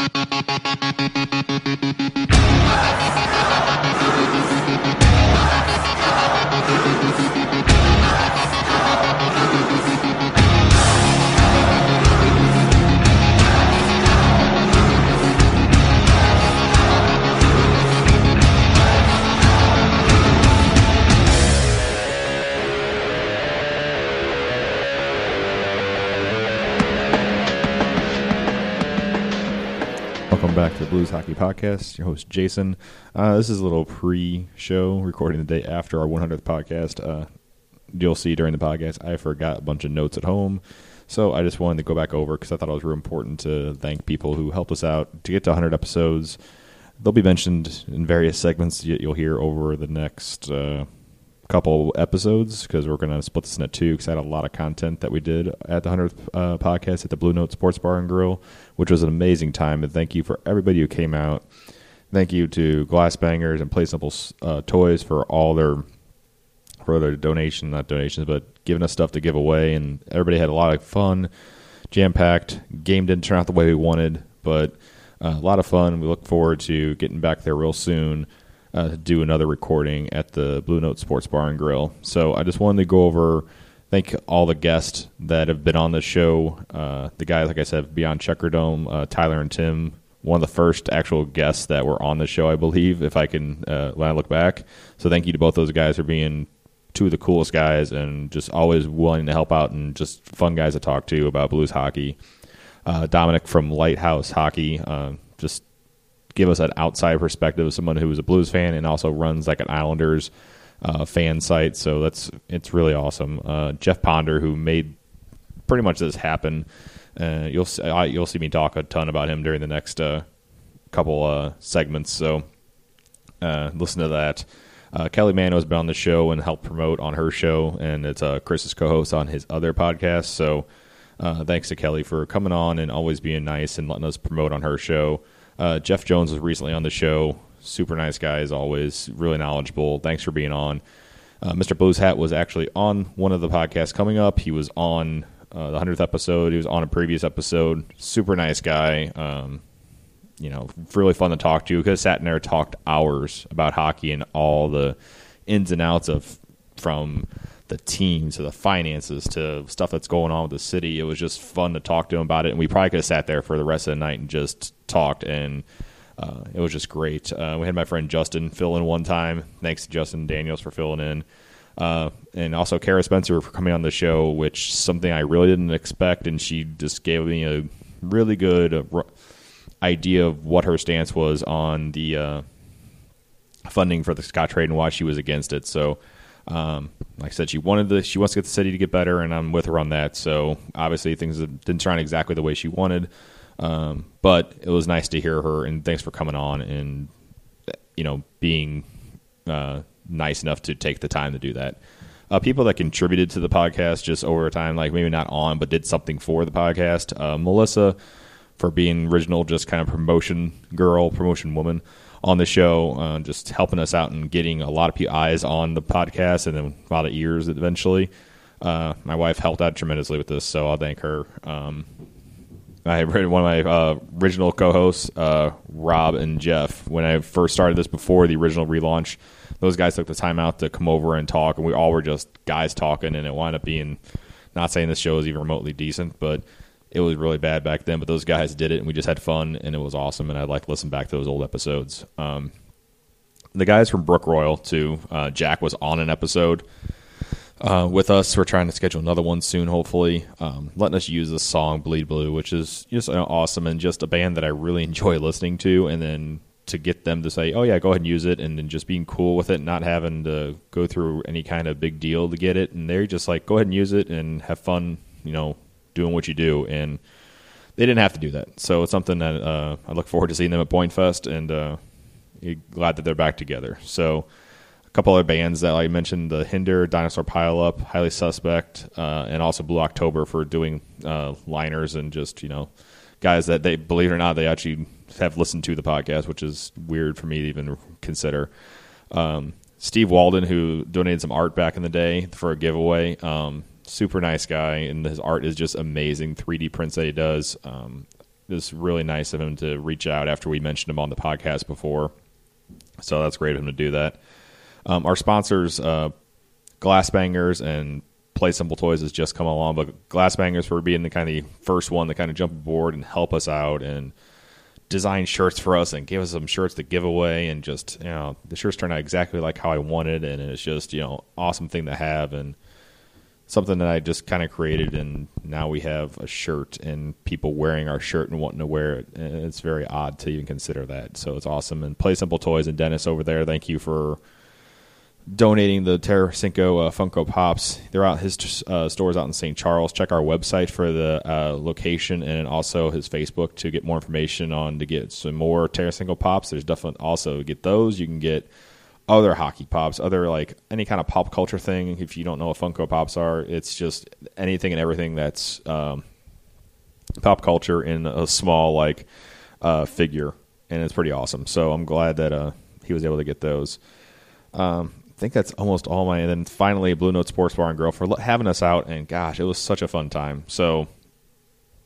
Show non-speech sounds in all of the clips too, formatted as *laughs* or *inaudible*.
To the Blues Hockey Podcast. Your host Jason. Uh, this is a little pre-show, recording the day after our 100th podcast. Uh, you'll see during the podcast, I forgot a bunch of notes at home, so I just wanted to go back over because I thought it was real important to thank people who helped us out to get to 100 episodes. They'll be mentioned in various segments you'll hear over the next uh, couple episodes because we're going to split this into two because I had a lot of content that we did at the 100th uh, podcast at the Blue Note Sports Bar and Grill, which was an amazing time. And thank you for everybody who came out. Thank you to Glass Bangers and Play Simple uh, Toys for all their for their donation, not donations, but giving us stuff to give away. And everybody had a lot of fun, jam packed. Game didn't turn out the way we wanted, but uh, a lot of fun. We look forward to getting back there real soon uh, do another recording at the Blue Note Sports Bar and Grill. So I just wanted to go over, thank all the guests that have been on the show. Uh, the guys, like I said, Beyond Checkerdome, uh, Tyler and Tim, one of the first actual guests that were on the show, I believe, if I can, uh, when I look back. So thank you to both those guys for being two of the coolest guys and just always willing to help out and just fun guys to talk to about blues hockey. Uh, Dominic from Lighthouse Hockey, uh, just give us an outside perspective of someone who is a Blues fan and also runs like an Islanders uh, fan site. So that's it's really awesome. Uh, Jeff Ponder, who made pretty much this happen. Uh, you'll see, I, you'll see me talk a ton about him during the next uh, couple uh, segments. So uh, listen to that. Kelly Manno has been on the show and helped promote on her show, and it's Chris's co-host on his other podcast. So thanks to Kelly for coming on and always being nice and letting us promote on her show. Uh, Jeff Jones was recently on the show. Super nice guy as always. Really knowledgeable. Thanks for being on. Uh, Mr. Blues Hat was actually on one of the podcasts coming up. He was on uh, the hundredth episode. He was on a previous episode. Super nice guy. Um, you know, really fun to talk to. Because sat in there talked hours about hockey and all the ins and outs of from the team to the finances to stuff that's going on with the city. It was just fun to talk to him about it, and we probably could have sat there for the rest of the night and just talked, and uh, it was just great. Uh, we had my friend Justin fill in one time. Thanks to Justin Daniels for filling in. Uh, and also Kara Spencer for coming on the show, which something I really didn't expect, and she just gave me a really good idea of what her stance was on the uh, funding for the Scottrade and why she was against it. So um, like I said, she wanted the she wants to get the city to get better, and I'm with her on that. So obviously things didn't turn out exactly the way she wanted, um, but it was nice to hear her. And thanks for coming on and you know being uh, nice enough to take the time to do that. Uh, people that contributed to the podcast just over time, like maybe not on, but did something for the podcast. Uh, Melissa for being original, just kind of promotion girl, promotion woman on the show, uh, just helping us out and getting a lot of eyes on the podcast and then a lot of ears eventually. Uh, my wife helped out tremendously with this, so I'll thank her. Um, I read one of my uh, original co-hosts, uh, Rob and Jeff, when I first started this before the original relaunch. Those guys took the time out to come over and talk, and we all were just guys talking, and it wound up being not saying this show is even remotely decent, but it was really bad back then, but those guys did it, and we just had fun, and it was awesome. And I'd like listen back to those old episodes. Um, the guys from Brook Royal too. Uh, Jack was on an episode uh, with us. We're trying to schedule another one soon, hopefully. Um, letting us use the song "Bleed Blue," which is just uh, awesome and just a band that I really *laughs* enjoy listening to. And then to get them to say, "Oh yeah, go ahead and use it," and then just being cool with it, not having to go through any kind of big deal to get it, and they're just like, "Go ahead and use it and have fun," you know, doing what you do. And they didn't have to do that. So it's something that uh, I look forward to seeing them at Point Fest and uh, glad that they're back together. So a couple other bands that I mentioned the Hinder, Dinosaur Pile Up, Highly Suspect, uh, and also Blue October for doing uh, liners and just, you know, guys that they, believe it or not, they actually have listened to the podcast, which is weird for me to even consider. Um, Steve Walden, who donated some art back in the day for a giveaway. Um, super nice guy, and his art is just amazing. 3D prints that he does, um, was really nice of him to reach out after we mentioned him on the podcast before. So that's great of him to do that. Um, our sponsors, uh, Glass Bangers and Play Simple Toys, has just come along, but Glass Bangers for being the kind of the first one to kind of jump aboard and help us out and design shirts for us and give us some shirts to give away and just you know the shirts turned out exactly like how I wanted and it's just you know awesome thing to have and something that I just kind of created and now we have a shirt and people wearing our shirt and wanting to wear it and it's very odd to even consider that so it's awesome and Play Simple Toys and Dennis over there thank you for donating the Tarasenko uh, Funko Pops. They're out his uh, stores out in St. Charles. Check our website for the uh, location and also his Facebook to get more information on to get some more Tarasenko Pops. There's definitely also get those. You can get other hockey pops, other like any kind of pop culture thing. If you don't know what Funko Pops are, it's just anything and everything that's um, pop culture in a small like uh, figure, and it's pretty awesome. So I'm glad that uh, he was able to get those. Um, I think that's almost all my. And then finally, Blue Note Sports Bar and Grill for having us out. And gosh, it was such a fun time. So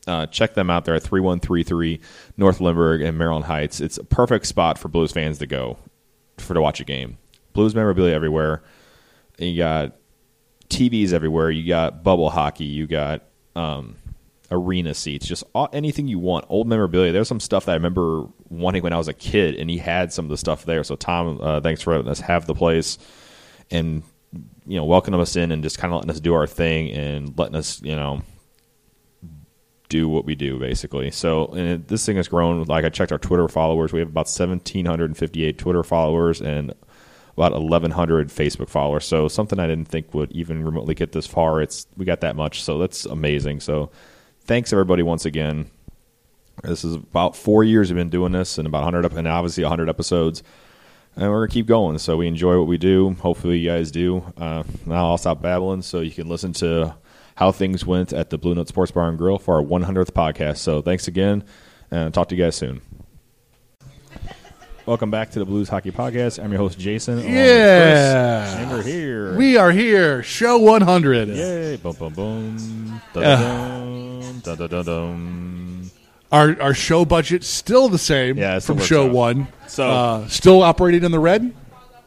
uh, check them out. They're at 3133 North Lindbergh in Maryland Heights. It's a perfect spot for Blues fans to go for to watch a game. Blues memorabilia everywhere. And you got TVs everywhere. You got bubble hockey. You got um, arena seats. Just all, anything you want. Old memorabilia. There's some stuff that I remember wanting when I was a kid, and he had some of the stuff there. So Tom, uh, thanks for letting us have the place and you know welcoming us in and just kind of letting us do our thing and letting us you know do what we do basically. So and this thing has grown. Like I checked our Twitter followers, we have about seventeen hundred and fifty-eight Twitter followers and about eleven hundred Facebook followers. So something I didn't think would even remotely get this far. It's we got that much, so that's amazing. So thanks everybody once again. This is about four years we've been doing this, and about hundred and obviously hundred episodes and we're gonna keep going. So we enjoy what we do. Hopefully, you guys do. Uh, now I'll stop babbling, so you can listen to how things went at the Blue Note Sports Bar and Grill for our 100th podcast. So thanks again, and talk to you guys soon. Welcome back to the Blues Hockey Podcast. I'm your host Jason. Yeah, and we're here. We are here. Show 100. Yay! Boom, boom, boom. Dun, dun, dun, dun, dun. Our our show budget still the same Yeah, it still from works show out. one. So- uh, still operating in the red.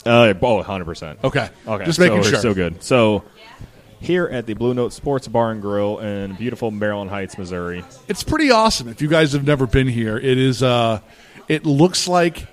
Uh, oh, 100%. Okay, Okay, just making so, sure. So good. So here at the Blue Note Sports Bar and Grill in beautiful Maryland Heights, Missouri. It's pretty awesome. If you guys have never been here, it is. Uh, it looks like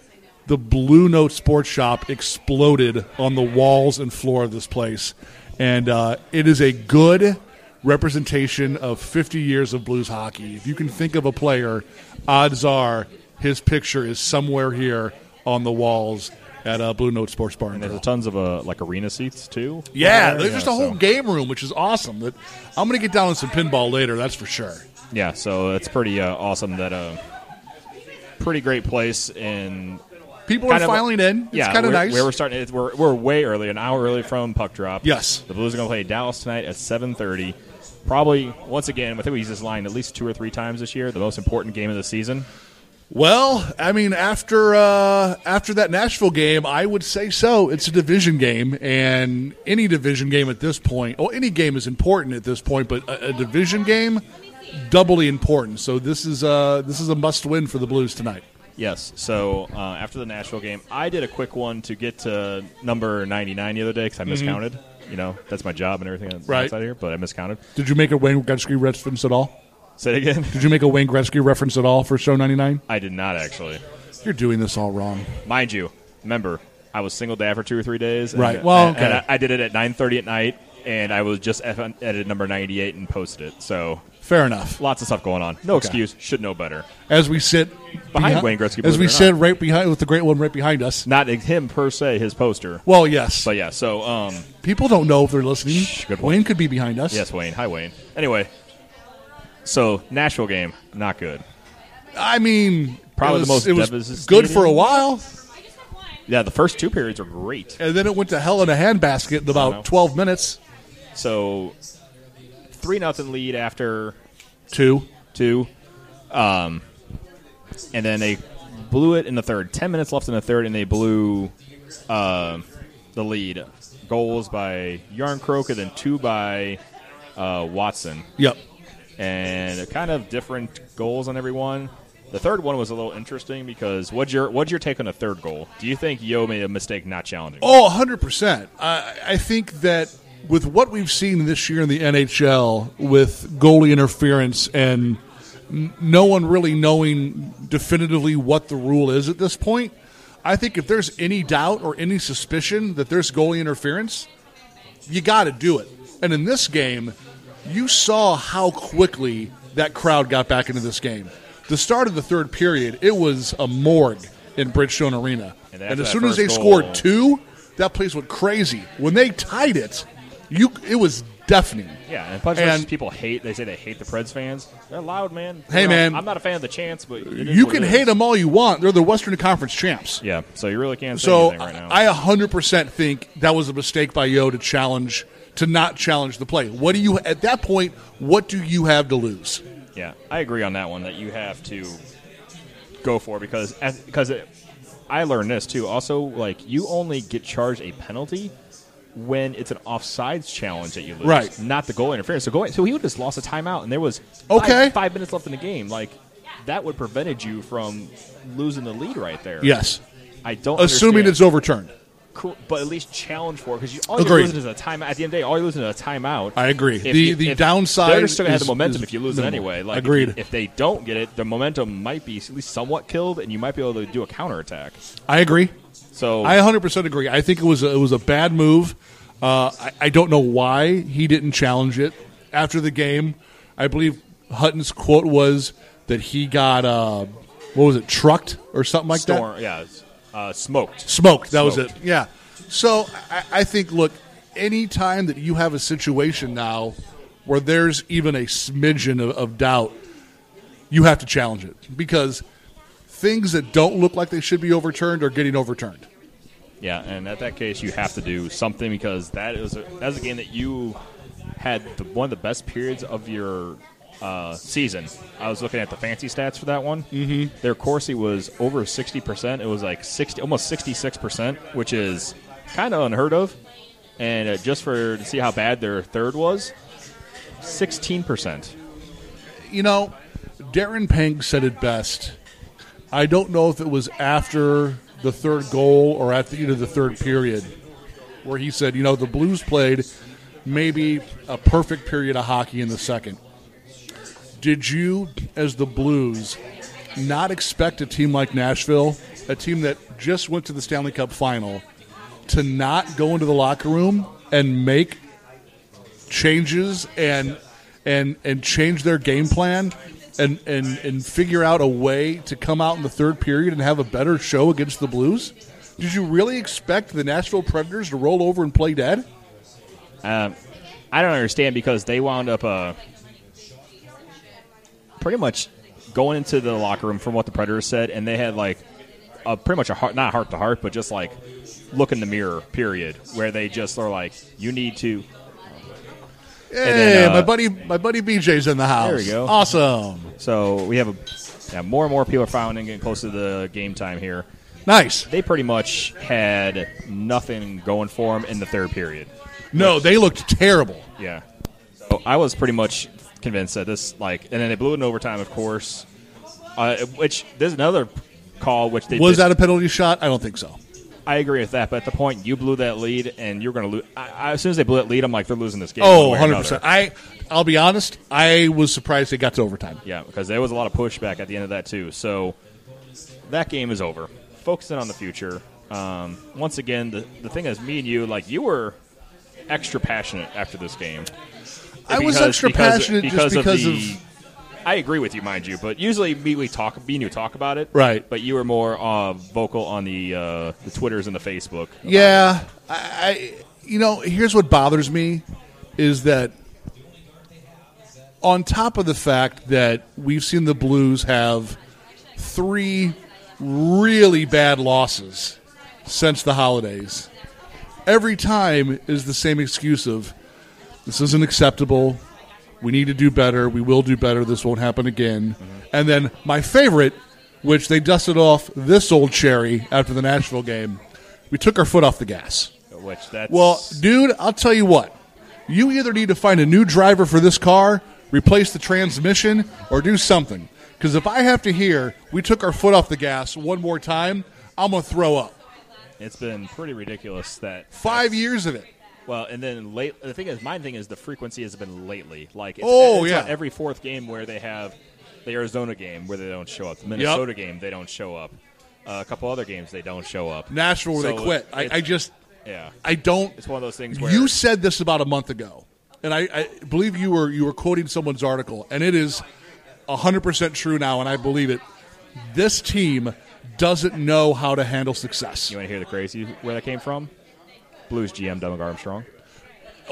the Blue Note Sports Shop exploded on the walls and floor of this place, and uh, it is a good representation of 50 years of blues hockey. If you can think of a player, odds are his picture is somewhere here on the walls at uh, Blue Note Sports Bar. And And there's Grill. tons of uh, like arena seats too. Yeah, over there's there. just a Yeah, whole so- game room, which is awesome. That I'm going to get down on some pinball later. That's for sure. Yeah, so it's pretty uh, awesome. That uh, pretty great place and People kind are of- filing in. It's yeah, kind of where, nice. Where we're starting, it's, we're we're way early, an hour early from puck drop. Yes. the Blues are going to play Dallas tonight at 7:30. Probably once again, I think we use this line at least two or three times this year. The most important game of the season. Well, I mean, after uh, after that Nashville game, I would say so. It's a division game, and any division game at this point, well, any game is important at this point, but a, a division game, doubly important. So this is uh, this is a must win for the Blues tonight. Yes. So uh, after the Nashville game, I did a quick one to get to number 99 the other day because I miscounted. You know, that's my job and everything Mm-hmm. Right. outside here, but I miscounted. Did you make a Wayne Gretzky reference at all? Say it again. Did you make a Wayne Gretzky reference at all for show ninety nine? I did not actually. You're doing this all wrong. Mind you, remember, I was single dad for two or three days. and- Right. Well, and- and okay. I, I did it at 9:30 at night, and I was just edited number 98 and posted it. So Fair enough. lots of stuff going on. No Okay. excuse. Should know better. As we sit Behind behi- Wayne Gretzky, as we sit right behind with the great one right behind us. Not him per se, his poster. Well, yes, But yeah. So um, people don't know if they're listening. Shh. Wayne could be behind us. yes, Wayne. Hi, Wayne. Anyway, so Nashville game not good. I mean, Probably was, the most it was good for a while, Yeah, the first two periods are great. and then it went to hell in a handbasket in about twelve minutes. So three nothing lead after Two. two, um, and then they blew it in the third. Ten minutes left in the third, and they blew uh, the lead. Goals by Jarnkrok, and then two by uh, Watson, Yep. And kind of different goals on everyone. The third one was a little interesting because what's your what's your take on the third goal? Do you think Yeo made a mistake not challenging? Oh, 100%. I, I think that with what we've seen this year in the NHL with goalie interference and no one really knowing definitively what the rule is at this point, I think if there's any doubt or any suspicion that there's goalie interference, you got to do it. And in this game, you saw how quickly that crowd got back into this game. The start of the third period, it was a morgue in Bridgestone Arena. And And, as soon as they goal- scored two, that place went crazy. When they tied it, you it was deafening. Yeah, and plus And- people hate. They say they hate the Preds fans. They're loud, man. Hey, You know, man. I'm not a fan of the chance, but You can hate them all you want. They're the Western Conference champs. Yeah, so you really can't say So anything right now. I 100% think that was a mistake by Yeo to challenge to not challenge the play. What do you at that point? What do you have to lose? Yeah, I agree on that one that you have to go for because because I learned this too. Also, like you only get charged a penalty when it's an offsides challenge that you lose, Right. Not the goal interference. So go so he would just lost a timeout, and there was Okay. five, five minutes left in the game. Like that would prevented you from losing the lead right there. Yes, I don't. assuming understand. it's overturned. Cor- but at least challenge for because you all Agreed. you're losing is a timeout. At the end of the day, all you're losing is a timeout. I agree. If The- you- the if downside they're still gonna have is- the momentum is if you lose it minimal. anyway. Like Agreed. you- If, they don't get it, the momentum might be at least somewhat killed, and you might be able to do a counterattack. I agree. So I 100% agree. I think it was a, it was a bad move. Uh, I, I don't know why he didn't challenge it after the game. I believe Hutton's quote was that he got uh, what was it, trucked or something like that. yeah, it's, uh, smoked. Smoked. That was it. Yeah. So I, I think, look, any time that you have a situation now where there's even a smidgen of, of doubt, you have to challenge it because things that don't look like they should be overturned are getting overturned. Yeah, and at that case, you have to do something because that is a, that was a game that you had the, one of the best periods of your uh, season. I was looking at the fancy stats for that one. Mm-hmm. Their Corsi was over sixty percent. It was like sixty, almost sixty-six percent, which is kind of unheard of. And uh, just for to see how bad their third was, sixteen percent. You know, Darren Pang said it best. I don't know if it was after the third goal or at the end of the third period, where he said, you know, the Blues played maybe a perfect period of hockey in the second. Did you, as the Blues, not expect a team like Nashville, a team that just went to the Stanley Cup final, to not go into the locker room and make changes and and and change their game plan and and and figure out a way to come out in the third period and have a better show against the Blues? Did you really expect the Nashville Predators to roll over and play dead? Um, I don't understand because they wound up uh, pretty much going into the locker room from what the Predators said, and they had like a pretty much a heart, not heart to heart, but just like look in the mirror. Period, where they just are like, you need to. Hey, then, uh, my buddy, my buddy BJ's in the house. There we go. Awesome, So we have a yeah, more and more people are filing in, getting close to the game time here. nice. They pretty much had nothing going for them in the third period. No, they looked terrible. Yeah. So I was pretty much convinced that this like, and then they blew it in overtime, of course. Uh, which there's another call which they Was did- that a penalty shot? I don't think so. I agree with that, but at the point you blew that lead and you're going to lose. I, I, as soon as they blew that lead, I'm like they're losing this game. Oh, one way or 100 percent. I, I'll be honest. I was surprised they got to overtime. Yeah, because there was a lot of pushback at the end of that too. So that game is over. Focusing on the future. Um, once again, the the thing is, me and you, like you were extra passionate after this game. I was extra because- passionate just because because of, of, the, I agree with you, mind you, but usually me we talk, me and you talk about it, Right. But you were more uh, vocal on the uh, the Twitters and the Facebook. Yeah, I, I you know, here's what bothers me is that on top of the fact that we've seen the Blues have three really bad losses since the holidays. Every time is the same excuse of this isn't acceptable. We need to do better. We will do better. This won't happen again. Uh-huh. And then my favorite, which they dusted off this old cherry after the Nashville game, we took our foot off the gas. which that's Well, dude, I'll tell you what. You either need to find a new driver for this car, replace the transmission, or do something. Because if I have to hear we took our foot off the gas one more time, I'm gonna throw up. It's been pretty ridiculous that Five years of it. Well, and then late. The thing is, my thing is the frequency has been lately. Like, it's, Oh, it's yeah. every fourth game where they have the Arizona game where they don't show up, the Minnesota game they don't show up, uh, a couple other games they don't show up. Nashville, where they quit. I, I just, Yeah, I don't. it's one of those things where You said this about a month ago, and I, I believe you were you were quoting someone's article, and it is hundred percent true now, and I believe it. This team doesn't know how to handle success. you want to hear the crazy where that came from. Blues GM Doug Armstrong,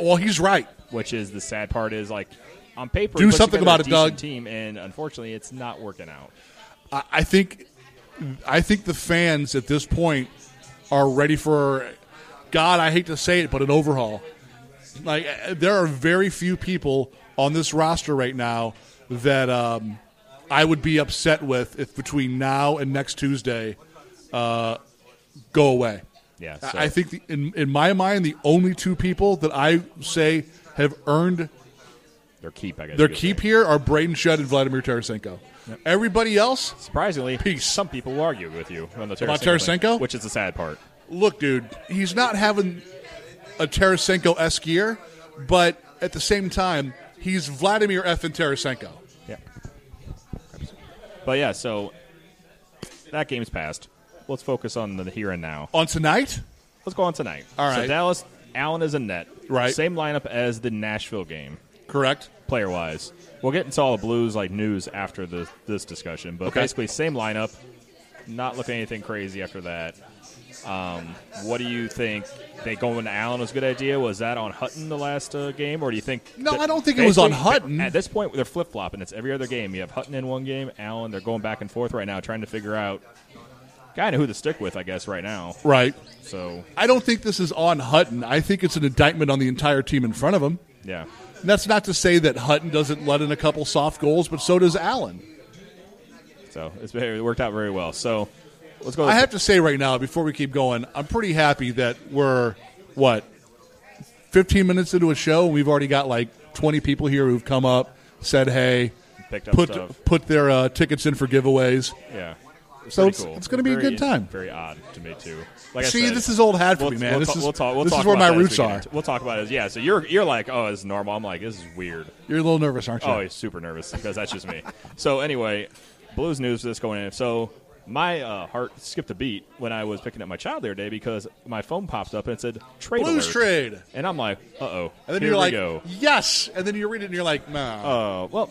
Well, he's right. which is the sad part is like on paper Do something about a it, Doug. Team, and unfortunately, it's not working out. I, I think, I think the fans at this point are ready for. God, I hate to say it, but an overhaul. Like uh, there are very few people on this roster right now that um, I would be upset with if between now and next Tuesday uh, go away. Yeah, I- so- I think the, in in my mind the only two people that I say have earned Their keep, I guess. their keep say. here are Brayden Schenn and Vladimir Tarasenko. Everybody else, Surprisingly, Peace. some people will argue with you on the Tarasenko About thing, which is the sad part. look, dude, he's not having a Tarasenko esque year, but at the same time, he's Vladimir F. and Tarasenko. Yeah. But yeah, so that game's passed. Let's focus on the here and now. On tonight, Let's go on tonight. All right. So. Dallas, Allen is a net. Right. Same lineup as the Nashville game, correct? player wise. We'll get into all the Blues like news after the, this discussion, but Okay. basically same lineup. Not looking anything crazy after that. Um, what do you think? They going to Allen was a good idea. Was that on Hutton the last uh, game, or do you think? No, I don't think it was on Hutton. At this point, they're flip flopping. It's every other game. You have Hutton in one game, Allen. They're going back and forth right now, trying to figure out kind of who to stick with. I guess right now. Right. So I don't think this is on Hutton. I think it's an indictment on the entire team in front of him. yeah, And that's not to say that Hutton doesn't let in a couple soft goals, but so does Allen. so it's very, it worked out very well. So let's go. I have to say right now, before we keep going, I'm pretty happy that we're what 15 minutes into a show, and we've already got like 20 people here who've come up, said hey, picked up put stuff. put their uh, tickets in for giveaways. Yeah. It's So it's- cool. it's gonna be a good time. Very odd to me too. Like I See, said, this is old hat for we'll, me, man. We'll, this talk, is we'll talk. We'll this talk is where about my roots we are. get into- We'll talk about it. Yeah. So you're you're like, oh, it's normal. I'm like, this is weird. You're a little nervous, aren't you? Oh, he's super nervous because that's just me. *laughs* so anyway, Blues news this going in. So my uh, heart skipped a beat when I was picking up my child the other day because my phone popped up and it said trade Blues alert. trade. and I'm like, uh oh. And then here you're like, go. yes. And then you read it and you're like, nah. Uh, well,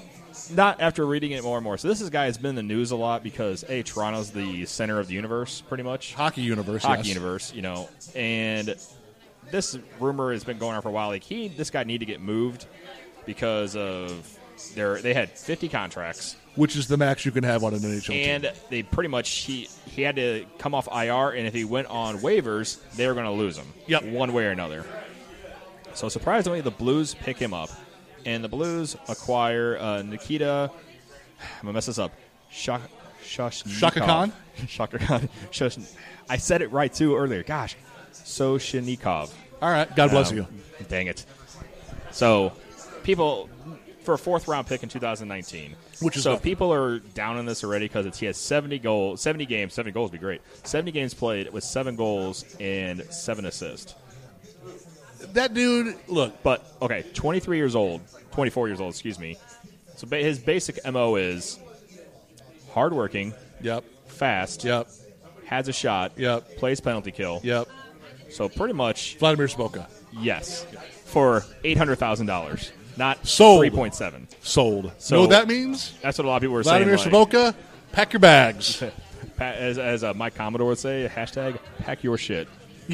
not after reading it more and more. So this is guy has been in the news a lot because a Toronto's the center of the universe, pretty much Hockey universe. hockey yes. universe, you know, and this rumor has been going on for a while. Like he, this guy need to get moved because of their they had 50 contracts which is the max you can have on an NHL team. and they pretty much he he had to come off IR, and if he went on waivers, they were going to lose him. Yep. one way or another. So surprisingly, the Blues pick him up, and the Blues acquire uh, Nikita. *sighs* I'm gonna mess this up. Shak, Shashnikov. Shaka Khan? *laughs* Shaka Khan. *laughs* I said it right too earlier. Gosh, Soshinikov. All right. God bless Um, you. Dang it. So, people for a fourth round pick in 2019. Which is so nothing. people are down on this already because he has 70 goals, 70 games, 70 goals would be great. 70 games played with seven goals and seven assists. That dude, look, But okay, 23 years old, 24 years old, excuse me. So ba- his basic mo is hardworking, yep, fast, yep, has a shot, Yep. plays penalty kill. yep. So pretty much Vladimir Sobotka. yes, for eight hundred thousand dollars, not Sold. three point seven. Sold. So- know what that means? That's what a lot of people were Vladimir saying. like- Sobotka, pack your bags. *laughs* Pa- as as uh, Mike Commodore would say, hashtag pack your shit.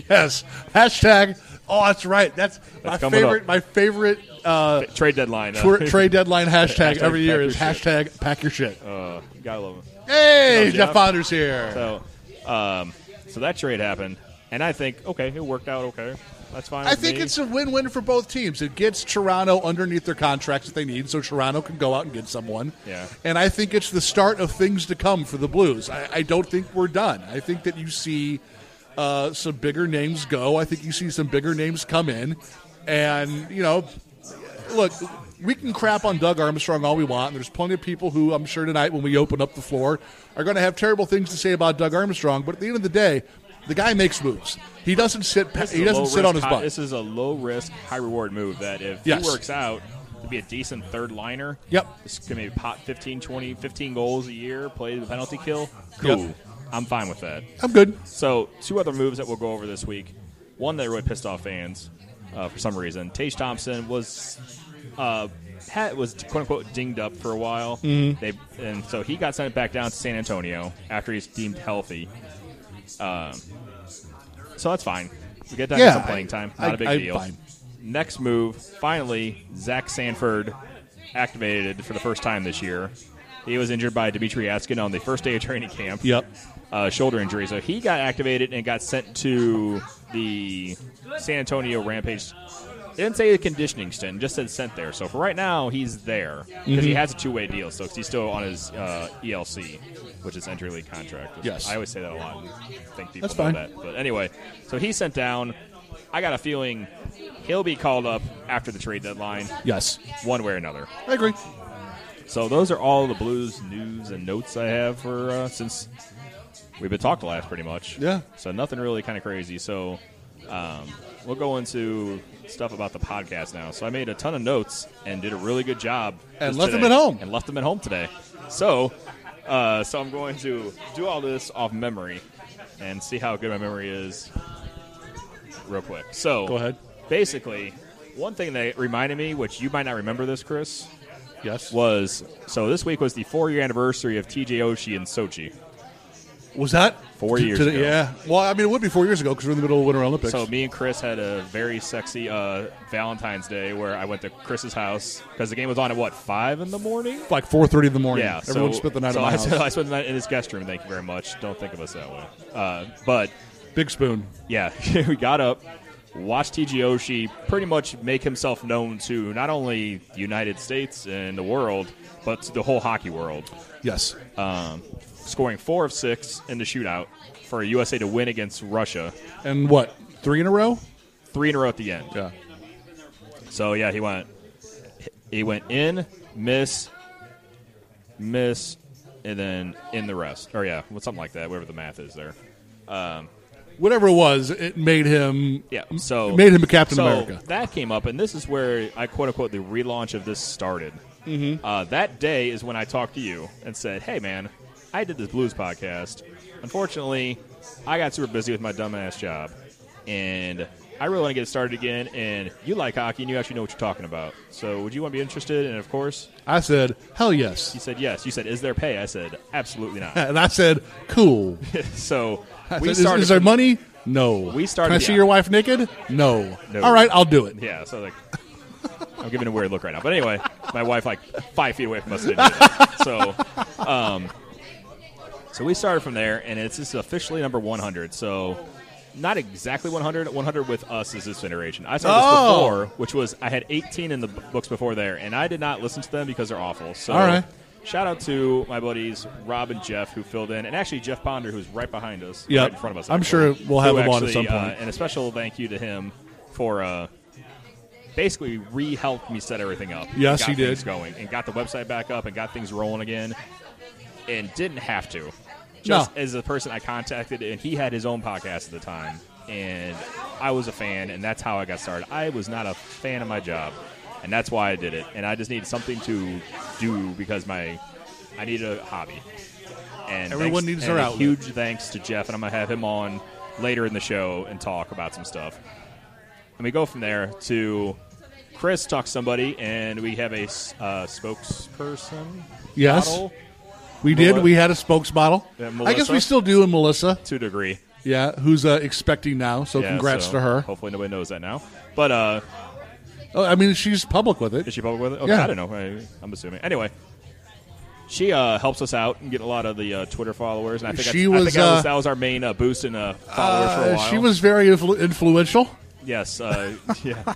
yes. Hashtag. Oh, that's right. That's, my favorite. up. My favorite uh, Trade deadline. uh, tw- trade deadline hashtag, Hashtag every year is hashtag pack your shit. uh, gotta love him. hey, Jeff. Jeff Ponder's here. So, um, so that trade happened, and I think okay, it worked out okay. That's fine. I think me. it's a win-win for both teams. It gets Toronto underneath their contracts that they need, so Toronto can go out and get someone. Yeah. And I think it's the start of things to come for the Blues. I, I don't think we're done. I think that you see uh, some bigger names go. I think you see some bigger names come in, and you know, look, we can crap on Doug Armstrong all we want. And there's plenty of people who I'm sure tonight, when we open up the floor, are going to have terrible things to say about Doug Armstrong. But at the end of the day, the guy makes moves. He doesn't sit. He doesn't sit on his butt. This is a low risk, high reward move that if Yes. he works out to be a decent third liner, Yep. this can maybe pot 15, 20, 15 goals a year, play the penalty kill. Cool. Yep. I'm fine with that. I'm good. So, two other moves that we'll go over this week. One that really pissed off fans uh, for some reason. Tage Thompson was uh, had, was quote unquote dinged up for a while. Mm-hmm. They and so he got sent back down to San Antonio after he's deemed healthy. Um, so that's fine. We get that Yeah, some playing time. Not I- a big I'm deal. fine. Next move, finally, Zach Sanford activated for the first time this year. He was injured by Dmitrij Jaskin on the first day of training camp Yep. Uh, shoulder injury. So he got activated and got sent to the San Antonio Rampage. It didn't say a conditioning stint, just said sent there. So for right now, he's there because Mm-hmm. he has a two way deal. So he's still on his uh, ELC, which is entry league contract. Yes. I always say that a lot. and think people That's know fine. that. But anyway, so he's sent down. I got a feeling he'll be called up after the trade deadline, Yes. one way or another. I agree. So those are all the Blues news and notes I have for uh, since we've been talking last, pretty much. Yeah. So nothing really kind of crazy. So um, we'll go into stuff about the podcast now. So I made a ton of notes and did a really good job. And left them at home. And left them at home today. So uh, so I'm going to do all this off memory and see how good my memory is real quick. So Go ahead. Basically, one thing that reminded me, which you might not remember this, Chris, Yes. was so this week was the four year anniversary of TJ Oshie in Sochi. Was that Four T- years today- ago. Yeah. Well, I mean, it would be four years ago because we're in the middle of Winter Olympics. So me and Chris had a very sexy uh, Valentine's Day where I went to Chris's house because the game was on at what five in the morning. like four thirty in the morning. Yeah, Everyone so, spent the night so at my I, house. spent- I spent the night in his guest room. Thank you very much. Don't think of us that way. Uh, but Big spoon. yeah, *laughs* we got up, watched TJ Oshie pretty much make himself known to not only the United States and the world, but to the whole hockey world. Yes. um, scoring four of six in the shootout for USA to win against Russia. And what? Three in a row? Three in a row at the end. Yeah. So yeah, he went. He went in, miss, miss, and then in the rest. Or yeah, well, something like that. Whatever the math is there. Whatever it was, it made him. Yeah. So made him a Captain so America. That came up, and this is where I quote unquote the relaunch of this started. Mm-hmm. Uh, that day is when I talked to you and said, "Hey, man, I did this blues podcast. Unfortunately, I got super busy with my dumbass job, and I really want to get started again. And you like hockey, and you actually know what you're talking about. So, would you want to be interested? And of course, I said, hell yes. you said yes. You said, "Is there pay?" I said, "Absolutely not." *laughs* And I said, cool. *laughs* so I we said, is, started. is there money? No. We started- Can I see your wife naked? No. No. All right, I'll do it. Yeah, so like I'm giving a weird look right now. But anyway, my wife like five feet away from us. Didn't do that. So, um, so we started from there, and it's this is officially number 100. So. Not exactly 100. 100 with us is this generation. I this Oh. before, which was I had 18 in the books before there, and I did not listen to them because they're awful. So, All right. shout out to my buddies Rob and Jeff who filled in, and actually Jeff Ponder who's right behind us, Yep. right in front of us. I'm actually, sure we'll have him on at some point. uh, and a special thank you to him for uh, basically re-helped me set everything up. Yes, he did. going and got the website back up and got things rolling again, and didn't have to. No. As a person I contacted, and he had his own podcast at the time, and I was a fan, and that's how I got started. I was not a fan of my job, and that's why I did it. And I just needed something to do because my I need a hobby. And Everyone thanks- needs and their a outlet. Huge thanks to Jeff, and I'm gonna have him on later in the show and talk about some stuff. And we go from there to Chris talks somebody, and we have a uh, spokesperson. Yes. model We did. We had a spokesmodel. Yeah, I guess we still do in Melissa. to a degree. Yeah, who's uh, expecting now. So Yeah, congrats so to her. Hopefully nobody knows that now. But uh, Oh, I mean, she's public with it. is she public with it? Okay, Yeah. I don't know. I, I'm assuming. Anyway, she uh, helps us out and get a lot of the uh, Twitter followers. And I think, She I, was, think that, was, uh, that was our main uh, boost in uh, followers for a Uh, while. she was very influ- influential. yes, uh, *laughs* yeah,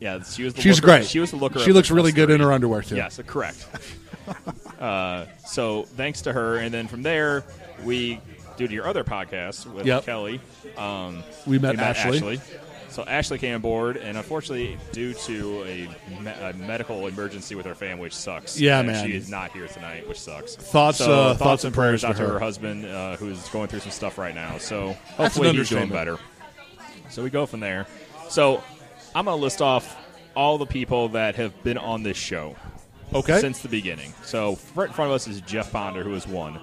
yeah. She was. The She's looker, great. She was the looker. She of looks the really good in her underwear too. Yes, correct. *laughs* uh, so thanks to her, and then from there we due to your other podcast with Yep. Kelly. Um, We met we met Ashley. Ashley. So Ashley came aboard, and unfortunately, due to a, me- a medical emergency with her family, which sucks. Yeah, man. She is not here tonight, which sucks. Thoughts, So, uh, thoughts, thoughts and prayers prayers out to her her. husband, uh, who's going through some stuff right now. So hopefully he's doing better. So we go from there. So I'm going to list off all the people that have been on this show Okay. since the beginning. So right in front of us is Jeff Ponder, who is one.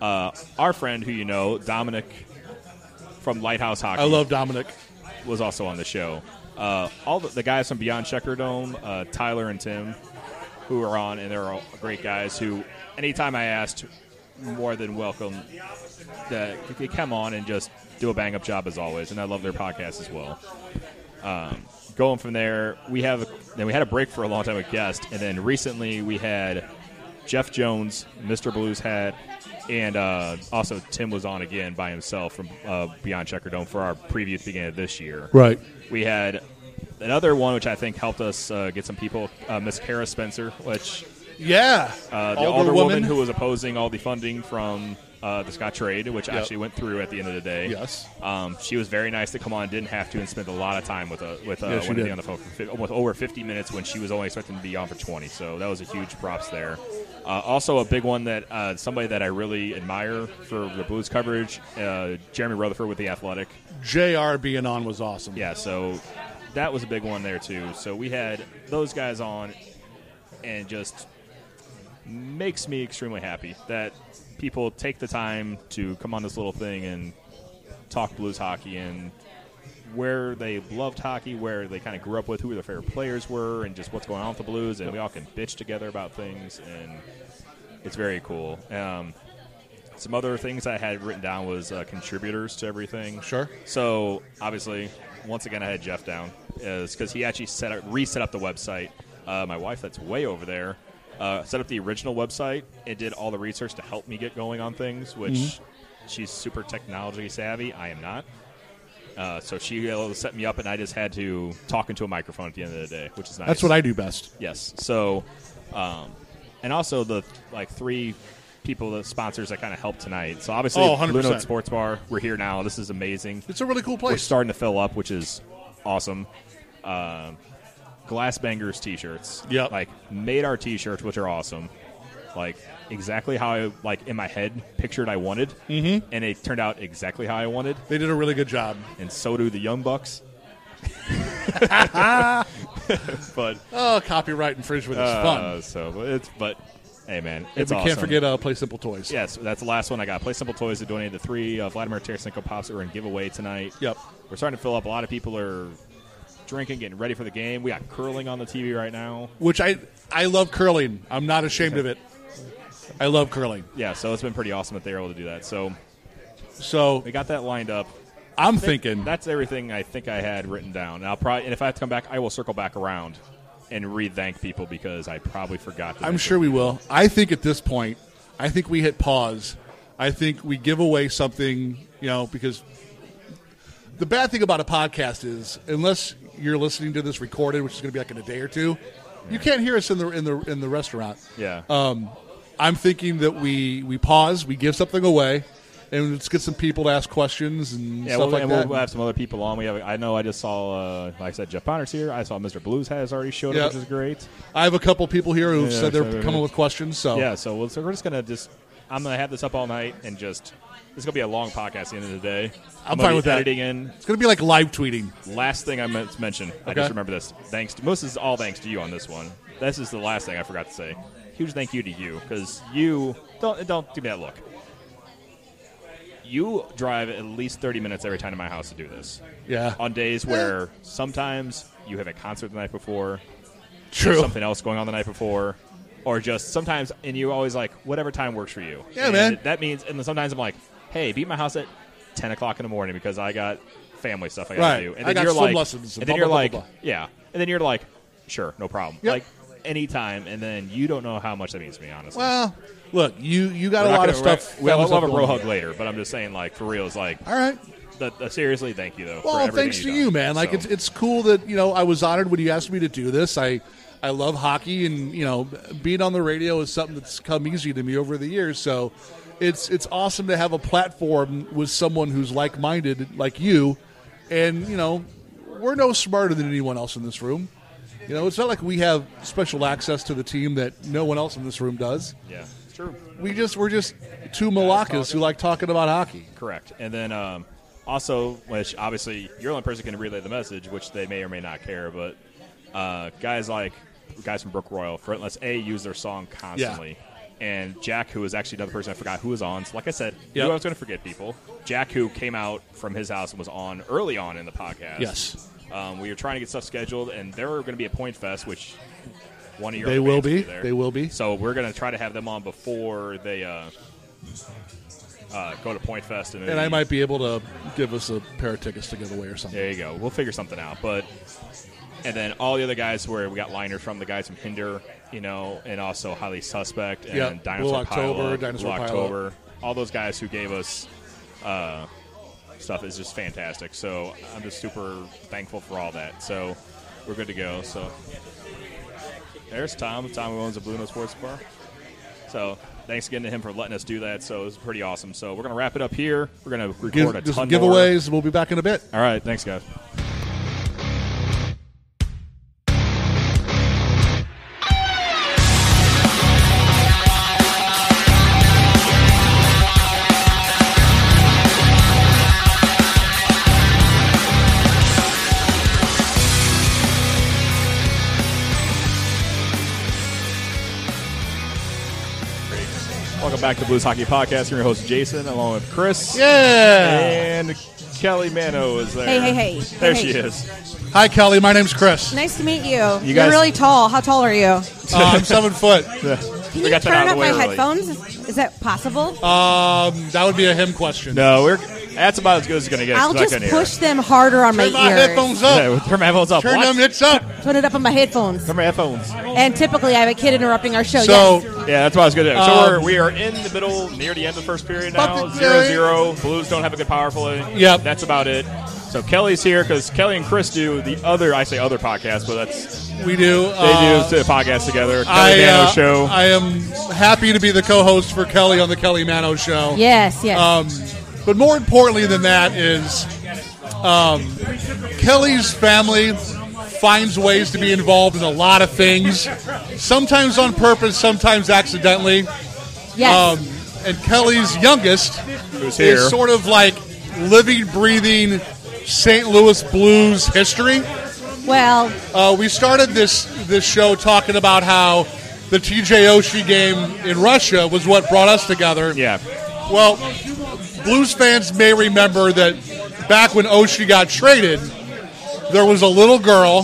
Uh, our friend, who you know, Dominic from Lighthouse Hockey, I love Dominic. was also on the show. Uh, all the, the guys from Beyond Checker Dome, uh, Tyler and Tim, who are on, and they're all great guys. Who, anytime I asked, more than welcome that they come on and just do a bang up job as always. And I love their podcast as well. Um, going from there, we have then we had a break for a long time with guest, and then recently we had Jeff Jones, Mr. Blues Hat, and uh, also Tim was on again by himself from uh, Beyond Checker Dome for our preview at the beginning of this year. Right. We had another one which I think helped us uh, get some people, uh, Miss Kara Spencer, which Yeah. uh, the Older older woman woman. who was opposing all the funding from uh, the Scottrade, which Yep. actually went through at the end of the day. Yes. Um, she was very nice to come on, didn't have to, and spent a lot of time with uh, with uh, Yeah, did. on the phone for almost over 50 minutes when she was only expecting to be on for 20. So that was a huge props there. Uh, also, a big one that uh, somebody that I really admire for the Blues coverage, uh, Jeremy Rutherford with the Athletic. JR being on was awesome. Yeah, so that was a big one there too. So we had those guys on, and just makes me extremely happy that people take the time to come on this little thing and talk blues hockey and where they loved hockey, where they kind of grew up with, who their favorite players were, and just what's going on with the Blues, and we all can bitch together about things, and it's very cool. Um, some other things I had written down was uh, contributors to everything. Sure. So obviously, once again, I had Jeff down because he actually set up, reset up the website. Uh, my wife, that's way over there, uh, set up the original website and did all the research to help me get going on things. Which Mm-hmm. she's super technology savvy. I am not. Uh, so she uh, set me up, and I just had to talk into a microphone at the end of the day, which is nice. That's what I do best. Yes. So, um, and also the like three people, the sponsors that kind of helped tonight. So obviously, Oh, Blue Note Sports Bar. We're here now. This is amazing. It's a really cool place. We're starting to fill up, which is awesome. Um, Glass Bangers T-shirts. Yep. Like made our T-shirts, which are awesome. Like exactly how I like in my head pictured I wanted, mm-hmm. and it turned out exactly how I wanted. They did a really good job. And so do the Young Bucks. *laughs* but Oh, copyright infringement is fun. uh, so but it's but hey man, And it's we awesome. can't forget uh, Play Simple Toys. Yes, that's the last one I got. Play Simple Toys to donated the three uh, Vladimir Tarasenko pops that were in giveaway tonight. Yep. We're starting to fill up. A lot of people are drinking, getting ready for the game. We got curling on the TV right now. Which I I love curling. I'm not ashamed of it. I love curling. Yeah, so it's been pretty awesome that they're able to do that. So So we got that lined up. I'm thinking That's everything I think I had written down. And I'll probably, and if I have to come back, I will circle back around and re-thank people because I probably forgot. I'm sure we will. I think at this point, I think we hit pause. I think we give away something, you know, because the bad thing about a podcast is unless you're listening to this recorded, which is going to be like in a day or two, you can't hear us in the in the in the restaurant. Yeah. I'm thinking that we we pause, we give something away, and let's get some people to ask questions and Yeah, stuff we'll, like and that. we'll have some other people on. We have. I know. I just saw. Uh, like I said, Jeff Ponder's here. I saw Mr. Blues has already showed Yep. up, which is great. I have a couple people here who've Yeah, said they're coming with questions. So Yeah. So, we'll, so we're just gonna just. I'm gonna have this up all night and just. This is gonna be a long podcast at the end of the day. I'm gonna fine with that. editing in. it's going to be like live tweeting. Last thing I meant to mention. I just remember this. Thanks. To, most is all thanks to you on this one. This is the last thing I forgot to say. Huge thank you to you because you don't don't give me that look. You drive at least 30 minutes every time to my house to do this. Yeah, on days where sometimes you have a concert the night before, true. something else going on the night before, or just sometimes, and you're always like, whatever time works for you. Yeah, And man. That means, and sometimes I'm like, hey, be at my house at 10 o'clock in the morning because I got family stuff I got to Right. do. And I then got you're swim like, lessons and and then blah, you're blah, blah, like, blah, blah. yeah, and then you're like, sure, no problem. Yep. Like anytime, and then you don't know how much that means to me, honestly. Well, look, you you got We're a not lot of gonna- stuff. We'll, have a stuff bro hug later, but I'm just saying, like, for real, it's like, All right. the, the, seriously, thank you, though. for Well, everything thanks to you've you, done. man. Like So- it's it's cool that you know I was honored when you asked me to do this. I I love hockey, and you know being on the radio is something that's come easy to me over the years. So it's it's awesome to have a platform with someone who's like minded like you, and you know we're no smarter than anyone else in this room. You know, it's not like we have special access to the team that no one else in this room does. Yeah, it's true. We just we're just two Malakas who like talking about hockey. Correct. And then um, also, which obviously you're the only person who can relay the message, which they may or may not care, but uh, guys like guys from Brook Royal, for Let's A, use their song constantly. And Jack, who was actually another person I forgot who was on. So like I said, knew Yep. I was going to forget people. Jack, who came out from his house and was on early on in the podcast. Yes. Um, we were trying to get stuff scheduled, and there were going to be a Pointfest, which one of your They will bands be. there. They will be. So we're going to try to have them on before they uh, uh, go to Pointfest, and, And I might be able to give us a pair of tickets to give away or something. There you go. We'll figure something out. But and then all the other guys where we got liners from the guys from Hinder, you know, and also Highly Suspect and Yeah, Dinosaur Blue October, Pilot, Dinosaur Blue. October, all those guys who gave us uh, stuff is just fantastic. So I'm just super thankful for all that. So we're good to go. So there's Tom. Tom who owns the BlueNote Sports Bar. So thanks again to him for letting us do that. So it was pretty awesome. So we're gonna wrap it up here. We're gonna record Give, a ton more. giveaways. We'll be back in a bit. All right, thanks guys. Welcome back to Blues Hockey Podcast. You're your host Jason, along with Chris Yeah. and Kelly Manno is there. Hey, hey, hey. There Hey, she hey. is. Hi, Kelly. My name's Chris. Nice to meet you. You You guys- are really tall. How tall are you? Uh, I'm seven foot. *laughs* Can we you got that turn out of up way my early. headphones? Is that possible? Um, that would be a him question. No, we're that's about as good as it's gonna get. I'll just couldn't push them harder on Turn my my ears. headphones hear. up. Yeah, turn my headphones up. Turn What? them hits up. Put it up on my headphones. Turn my headphones. And typically, I have a kid interrupting our show. So, yes. Yeah, that's what I was gonna do. So Um, we're, we are in the middle, near the end of the first period now. Fucking Zero great. zero. Blues don't have a good power play. Yep. That's about it. So Kelly's here because Kelly and Chris do the other. I say other podcast, but that's we do. they uh, do the podcast together. Kelly I, Manno uh, show. I am happy to be the co-host for Kelly on the Kelly Manno Show. yes, yes. Um, but more importantly than that is um, Kelly's family finds ways to be involved in a lot of things, sometimes on purpose, sometimes accidentally. yes. Um, and Kelly's youngest Who's here? is sort of like living, breathing St. Louis blues history. well, Uh, we started this this show talking about how the TJ Oshie game in Russia was what brought us together. yeah. Well, Blues fans may remember that back when Oshie got traded, there was a little girl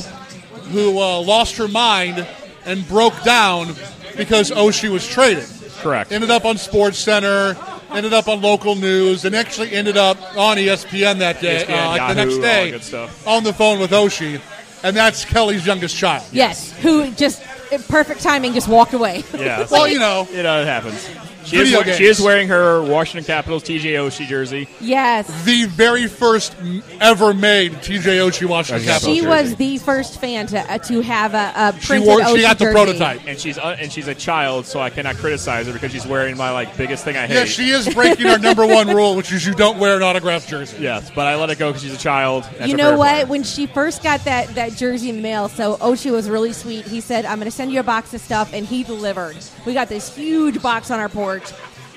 who uh, lost her mind and broke down because Oshie was traded. Correct. Ended up on SportsCenter, ended up on local news, and actually ended up on ESPN that day, ESPN, uh, like the next day, that good stuff. on the phone with Oshie, and that's Kelly's youngest child. yes. Who just, in perfect timing, just walked away. Yeah. *laughs* Well, you know, You know, it happens. She is, Video we- she is wearing her Washington Capitals TJ Oshie jersey. yes. the very first m- ever made TJ Oshie Washington Yeah, Capitals. She jersey. was the first fan to uh, to have a, a She printed wore. Oshie She got the jersey. prototype. And she's uh, and she's a child, so I cannot criticize her because she's wearing my like biggest thing I hate. Yeah, she is breaking our number one rule, which is you don't wear an autographed jersey. Yes, but I let it go because she's a child. That's you her know favorite what? player. When she first got that, that jersey in the mail, so Oshie was really sweet. He said, I'm going to send you a box of stuff, and he delivered. We got this huge box on our porch.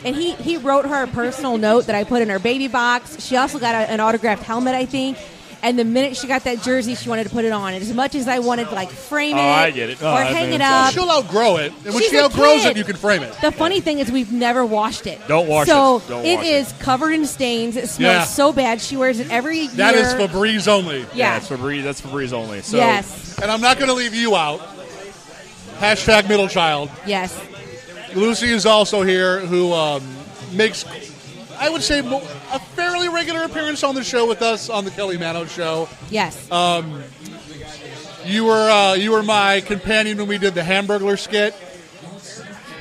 And he, he wrote her a personal note that I put in her baby box. She also got a, an autographed helmet, I think. And the minute she got that jersey, she wanted to put it on. And as much as I wanted to like frame Oh, it I get it. Oh, or I hang mean, it up, She'll outgrow it, and when She's she a outgrows kid. it, you can frame it. the funny thing is we've never washed it. Don't wash so it. Don't it wash it. is covered in stains. It smells Yeah. so bad. She wears it every year. That is Febreze only. yeah, Yeah. it's Febreze. That's Febreze only. So yes. And I'm not going to leave you out. Hashtag middle child. Yes. Lucy is also here, who um, makes, I would say, a fairly regular appearance on the show with us on the Kelly Manno show. Yes. You were uh, you were my companion when we did the Hamburglar skit.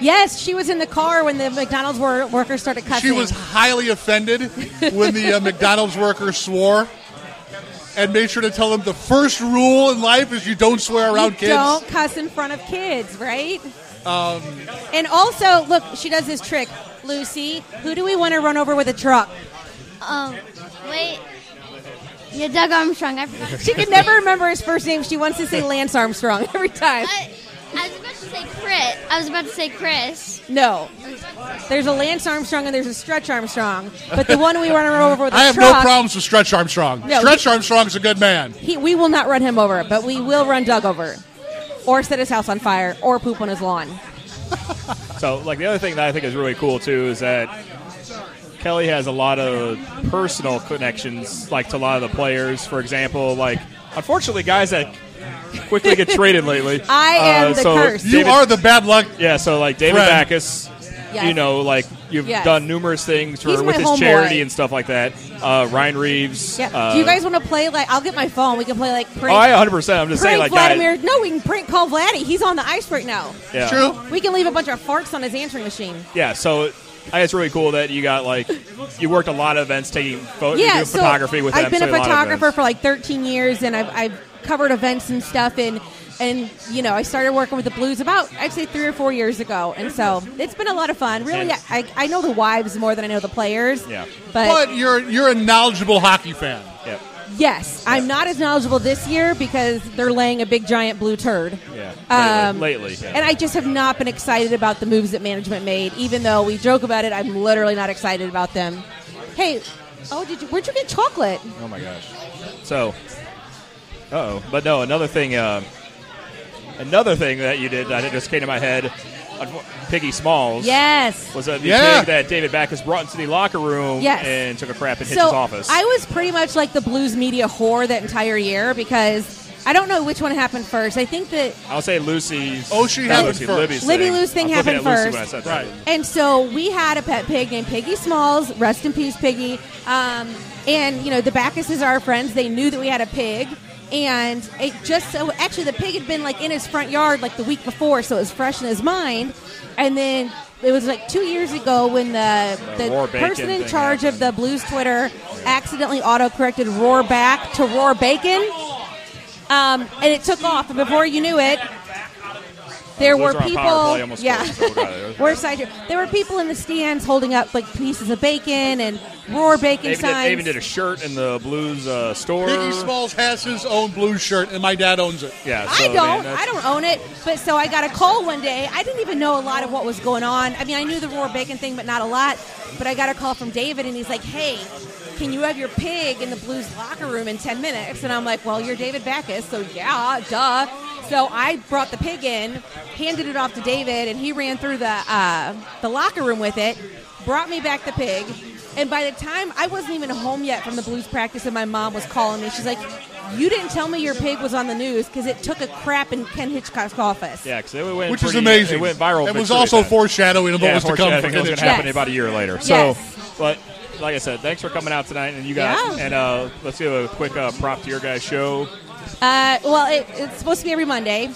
Yes, she was in the car when the McDonald's wor- workers started cussing. She was highly offended when the uh, McDonald's worker swore, and made sure to tell them the first rule in life is you don't swear around you kids. Don't cuss in front of kids, right? Um, and also, look, she does this trick. Lucy, who do we want to run over with a truck? Um, wait. Yeah, Doug Armstrong. I forgot. She can never remember his first name. She wants to say Lance Armstrong *laughs* every time. I, I was about to say Chris. I was about to say Chris. No. There's a Lance Armstrong and there's a Stretch Armstrong. But the one we want to run over with *laughs* the I have truck, no problems with Stretch Armstrong. No, Stretch he- Armstrong's a good man. He, we will not run him over, but we will run Doug over. Or set his house on fire, or poop on his lawn. So, like the other thing that I think is really cool too is that Kelly has a lot of personal connections, like to a lot of the players. For example, like unfortunately, guys that quickly get *laughs* traded lately. I am Uh, the so curse. You David- are the bad luck. Yeah, so like David Friend. Backes, Yes. you know, like you've Yes. done numerous things for with my his homeboy. charity and stuff like that. Uh, Ryan Reaves. Yeah. Uh, Do you guys want to play like? I'll get my phone. We can play like Oh. I 100. percent I'm just saying, prank like guys- Vladimir. No, we can prank call Vladdy. He's on the ice right now. yeah. True. We can leave a bunch of farts on his answering machine. Yeah, so I think it's really cool that you got like you worked a lot of events taking photo, yeah, doing so photography with I've them. been so a photographer events. for like 13 years, and I've, I've covered events and stuff. And and you know, I started working with the Blues about I'd say three or four years ago, and so it's been a lot of fun. Really, And- I, I know the wives more than I know the players. Yeah. but, But you're you're a knowledgeable hockey fan. Yeah, yes, I'm not as knowledgeable this year because they're laying a big giant blue turd. yeah. Um, lately, lately, yeah. And I just have not been excited about the moves that management made. Even though we joke about it, I'm literally not excited about them. Hey, oh, did you? Where'd you get chocolate? oh my gosh. So, oh, but no, another thing. Uh, another thing that you did that just came to my head. Piggy Smalls. Yes. Was a the Yeah. pig that David Backes brought into the locker room Yes. and took a crap in so Hitch's office. I was pretty much like the blues media whore that entire year because I don't know which one happened first. I think that I'll say Lucy's. Oh, she not happened Lucy, first. Libby's Libby thing. Lou's thing I was happened at Lucy first. when I said that. Right. And so we had a pet pig named Piggy Smalls. Rest in peace, Piggy. Um, and you know the Backeses are our friends. They knew that we had a pig, and it just so actually the pig had been like in his front yard like the week before, so it was fresh in his mind. And then it was like two years ago when the The the, person in charge of the Blues Twitter accidentally auto corrected roar back to roar bacon. Um, and it took off, and before you knew it, there were people. power play almost yeah, we got it. we're side. There were people in the stands holding up like pieces of bacon and roar bacon They even, did, signs. they even did a shirt in the Blues uh, store. Piggy Smalls has his own blue shirt, and my dad owns it. Yeah, I don't. man, that's- I don't own it. But so I got a call one day. I didn't even know a lot of what was going on. I mean, I knew the roar bacon thing, but not a lot. But I got a call from David, and he's like, "Hey, can you have your pig in the Blues locker room in ten minutes?" And I'm like, "Well, you're David Backes, so yeah, duh." So I brought the pig in, handed it off to David, and he ran through the uh, the locker room with it. Brought me back the pig. And by the time I wasn't even home yet from the blues practice, and my mom was calling me, she's like, "You didn't tell me your pig was on the news because it took a crap in Ken Hitchcock's office." Yeah, because it went Which is amazing. It went viral. It was also fast. foreshadowing of what yeah, was to come fortunately, I for think it was going to happen Yes. about a year later. Yes. So, but like I said, thanks for coming out tonight, and you guys, Yeah. and uh, let's give a quick uh, prop to your guys' show. Uh, well, it, it's supposed to be every Monday,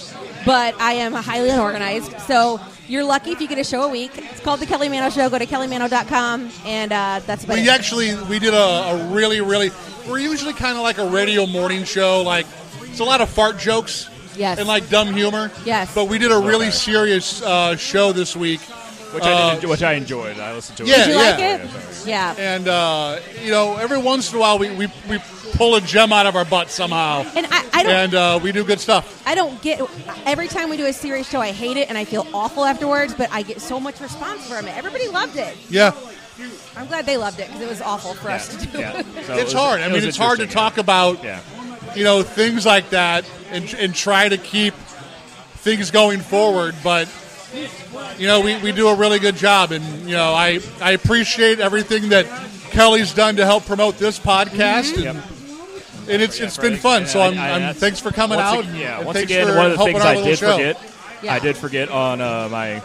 but I am highly unorganized. So you're lucky if you get a show a week. It's called The Kelly Manno Show. Go to kellymanno.com, and uh, that's about it. We it. actually we did a, a really really. We're usually kind of like a radio morning show. Like it's a lot of fart jokes. Yes. And like dumb humor. Yes. But we did a really serious uh, show this week. Which I did, which I enjoyed. I listened to it. Uh, yeah, Did you like yeah. it? Yeah. And uh, you know, every once in a while we, we, we pull a gem out of our butt somehow. And I, I don't. And uh, we do good stuff. I don't get every time we do a serious show. I hate it and I feel awful afterwards. But I get so much response from it. Everybody loved it. Yeah. I'm glad they loved it because it was awful for us to do. Yeah. *laughs* So it It's was- hard. it I mean, it's hard to interesting, talk about Yeah. you know things like that and, and try to keep things going forward but you know we, we do a really good job and you know I, I appreciate everything that kelly's done to help promote this podcast Yep. and, and it's it's been fun so I- I'm, I- I'm thanks for coming once out ag- yeah, once again, one of the things I did show. forget, Yeah. I did forget on uh, my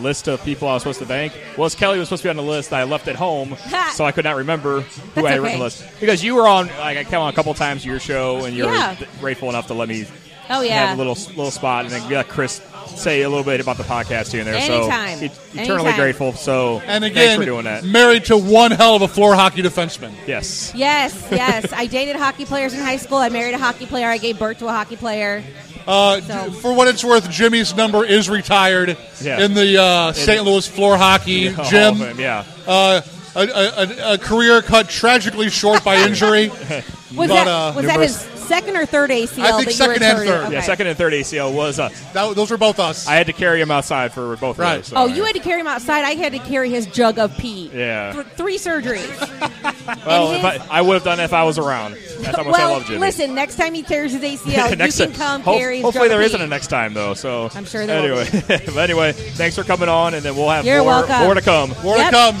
list of people I was supposed to thank was Kelly was supposed to be on the list. I left at home, *laughs* so I could not remember who That's I had written the list because you were on. Like I came on a couple times to your show, and you Yeah. were grateful enough to let me Oh yeah. have a little little spot, and then let Chris say a little bit about the podcast here and there. Anytime. So et- eternally Anytime. grateful. So and again, thanks again for doing that. married to one hell of a floor hockey defenseman Yes. Yes, *laughs* yes. I dated hockey players in high school. I married a hockey player. I gave birth to a hockey player. uh, So- for what it's worth Jimmy's number is retired Yeah. in the uh, St. Louis floor hockey *laughs* Hall gym Fame, yeah. uh, a, a, a- a career cut tragically short by *laughs* injury. Was But, that uh, was that his second or third ACL? I think that second you and were third. Yeah, second and third ACL was. Uh, That, those were both us. I had to carry him outside for both Right. of those. so, Oh, you had to carry him outside. I had to carry his jug of pee. Yeah. Th- three surgeries. *laughs* Well, and if I, I would have done it if I was around. That's how much I well, love Jimmy. listen. Next time he tears his ACL, *laughs* next you can time- come ho- carry. his hopefully jug there of isn't a next time though. So I'm sure there will anyway, *laughs* but anyway, thanks for coming on, and then we'll have You're more welcome. more to come. More Yep. to come.